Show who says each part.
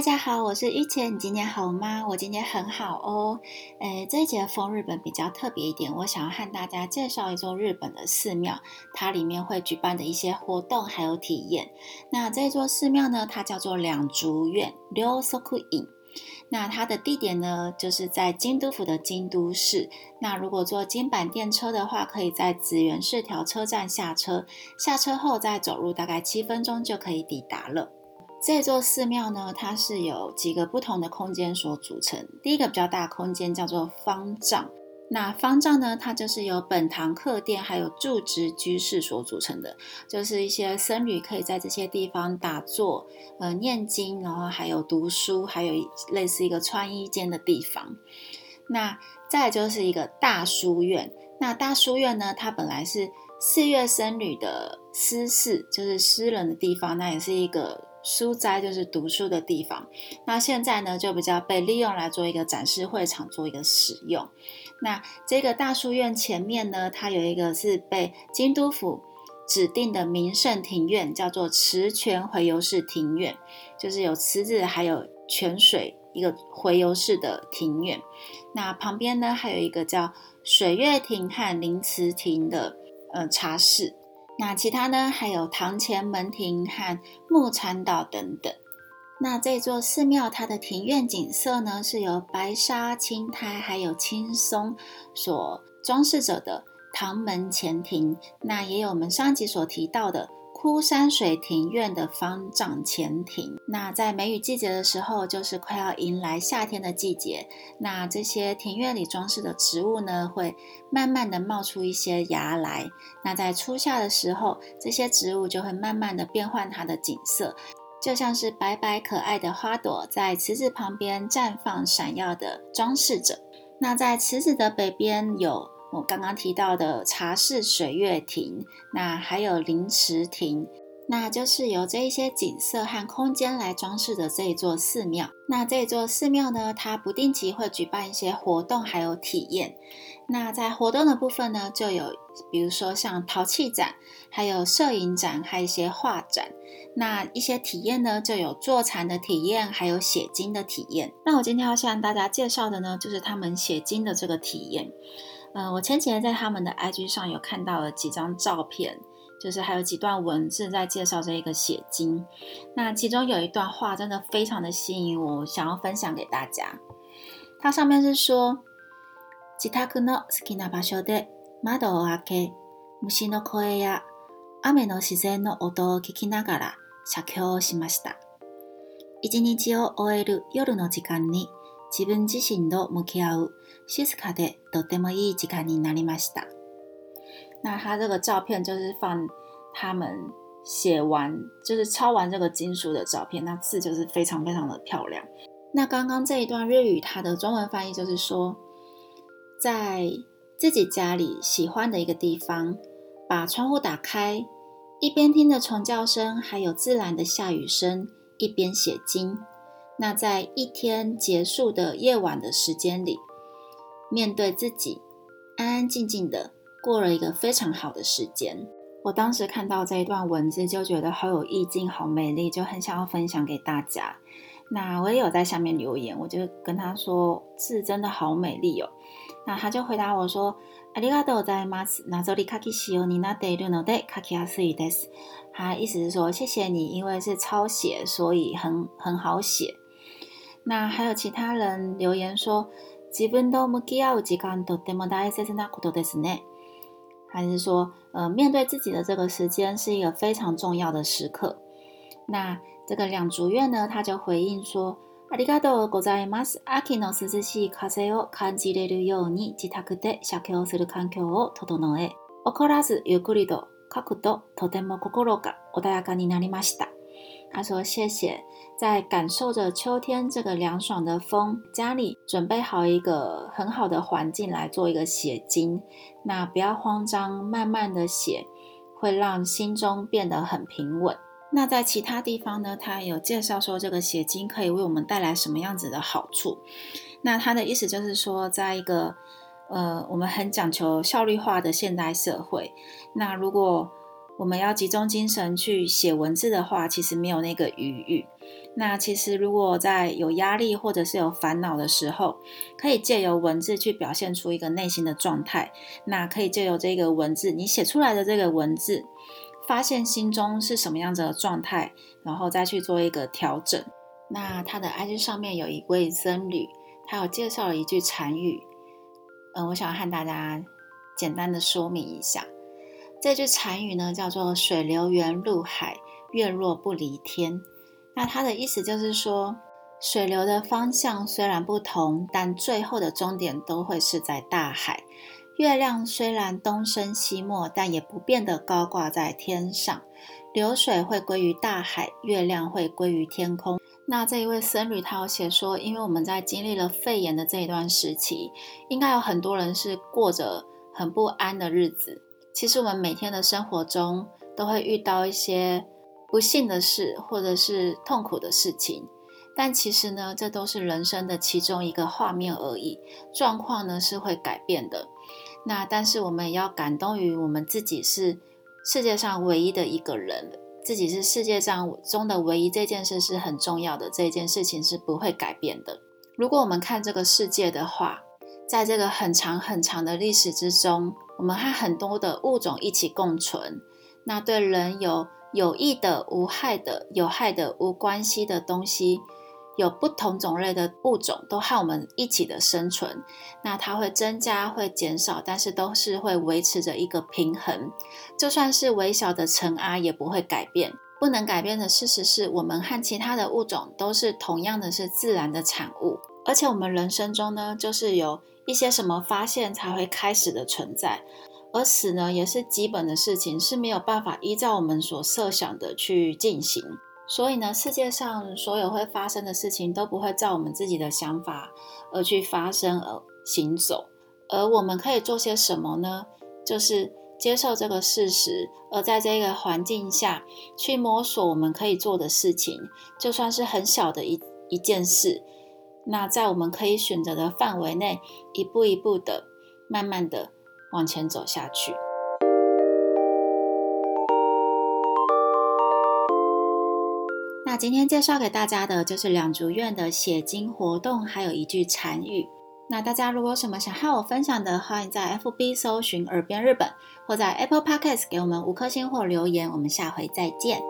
Speaker 1: 大家好，我是玉浅，你今天好吗？我今天很好哦。诶，这一节风日本比较特别一点，我想要和大家介绍一座日本的寺庙，它里面会举办的一些活动还有体验。那这座寺庙呢，它叫做两竹院 （Ryosoku In）。那它的地点呢，就是在京都府的京都市。那如果坐京阪电车的话，可以在紫园市条车站下车，下车后再走路大概七分钟就可以抵达了。这座寺庙呢，它是有几个不同的空间所组成。第一个比较大的空间叫做方丈，那方丈呢，它就是由本堂客殿还有住职居士所组成的，就是一些僧侣可以在这些地方打坐、呃念经，然后还有读书，还有类似一个穿衣间的地方。那再就是一个大书院，那大书院呢，它本来是四月僧侣的私事，就是私人的地方，那也是一个。书斋就是读书的地方，那现在呢就比较被利用来做一个展示会场，做一个使用。那这个大书院前面呢，它有一个是被京都府指定的名胜庭院，叫做池泉回游式庭院，就是有池子还有泉水一个回游式的庭院。那旁边呢还有一个叫水月亭和灵池亭的呃茶室。那其他呢？还有堂前门庭和木禅岛等等。那这座寺庙它的庭院景色呢，是由白沙、青苔还有青松所装饰着的堂门前庭。那也有我们上集所提到的。枯山水庭院的方丈前庭，那在梅雨季节的时候，就是快要迎来夏天的季节。那这些庭院里装饰的植物呢，会慢慢的冒出一些芽来。那在初夏的时候，这些植物就会慢慢的变换它的景色，就像是白白可爱的花朵在池子旁边绽放，闪耀的装饰着。那在池子的北边有。我刚刚提到的茶室水月亭，那还有临池亭，那就是由这一些景色和空间来装饰的这一座寺庙。那这座寺庙呢，它不定期会举办一些活动，还有体验。那在活动的部分呢，就有比如说像陶器展，还有摄影展，还有一些画展。那一些体验呢，就有坐禅的体验，还有写经的体验。那我今天要向大家介绍的呢，就是他们写经的这个体验。嗯，我前几天在他们的 IG 上有看到了几张照片，就是还有几段文字在介绍这一个写经。那其中有一段话真的非常的吸引我，想要分享给大家。它上面是说：自宅の好きな場所で窓を開け、虫の声や雨の自然の音を聞きながら写経をしました。一日を終える夜の時間に。 自分自身と向き合う静かでとてもいい時間になりました。那他这个照片就是放他们写完，就是抄完这个经书的照片，那字就是非常非常的漂亮。那刚刚这一段日语，它的中文翻译就是说，在自己家里喜欢的一个地方，把窗户打开，一边听着虫叫声，还有自然的下雨声，一边写经。 那在一天结束的夜晚的时间里，面对自己，安安静静的过了一个非常好的时间。我当时看到这一段文字，就觉得好有意境，好美丽，就很想要分享给大家。那我也有在下面留言，我就跟他说字真的好美丽哦。那他就回答我说：“ありがとうございます。なぞり書きしようになっているので書きやすいです。”他意思是说谢谢你，因为是抄写，所以很很好写。 那还有其他人留言说，自分と向き合う時間とても大切なことですね。还是说，呃，面对自己的这个时间是一个非常重要的时刻。那这个两竹院呢，他就回应说，ありがとうございます。秋の涼しい風を感じれるように自宅で写経する環境を整え、怒らずゆっくりと書くととても心が穏やかになりました。 他说：“谢谢，在感受着秋天这个凉爽的风，家里准备好一个很好的环境来做一个写经。那不要慌张，慢慢的写，会让心中变得很平稳。那在其他地方呢？他有介绍说这个写经可以为我们带来什么样子的好处？那他的意思就是说，在一个呃我们很讲求效率化的现代社会，那如果我们要集中精神去写文字的话，其实没有那个余裕。那其实如果在有压力或者是有烦恼的时候，可以借由文字去表现出一个内心的状态。那可以借由这个文字，你写出来的这个文字，发现心中是什么样子的状态，然后再去做一个调整。那他的 IG 上面有一位僧侣，他有介绍了一句禅语，嗯，我想和大家简单的说明一下。这句禅语呢，叫做“水流源入海，月落不离天”。那它的意思就是说，水流的方向虽然不同，但最后的终点都会是在大海。月亮虽然东升西没，但也不变得高挂在天上。流水会归于大海，月亮会归于天空。那这一位僧侣他有写说，因为我们在经历了肺炎的这一段时期，应该有很多人是过着很不安的日子。其实我们每天的生活中都会遇到一些不幸的事，或者是痛苦的事情，但其实呢，这都是人生的其中一个画面而已。状况呢是会改变的。那但是我们也要感动于我们自己是世界上唯一的一个人，自己是世界上中的唯一，这件事是很重要的。这件事情是不会改变的。如果我们看这个世界的话，在这个很长很长的历史之中。我们和很多的物种一起共存，那对人有有益的、无害的、有害的、无关系的东西，有不同种类的物种都和我们一起的生存。那它会增加，会减少，但是都是会维持着一个平衡。就算是微小的尘埃，也不会改变。不能改变的事实是我们和其他的物种都是同样的是自然的产物，而且我们人生中呢，就是有。一些什么发现才会开始的存在，而死呢也是基本的事情，是没有办法依照我们所设想的去进行。所以呢，世界上所有会发生的事情都不会照我们自己的想法而去发生而行走。而我们可以做些什么呢？就是接受这个事实，而在这个环境下去摸索我们可以做的事情，就算是很小的一一件事。那在我们可以选择的范围内，一步一步的、慢慢的往前走下去。那今天介绍给大家的就是两竹院的写经活动，还有一句禅语。那大家如果有什么想和我分享的，欢迎在 FB 搜寻“耳边日本”，或在 Apple Podcast 给我们五颗星或留言。我们下回再见。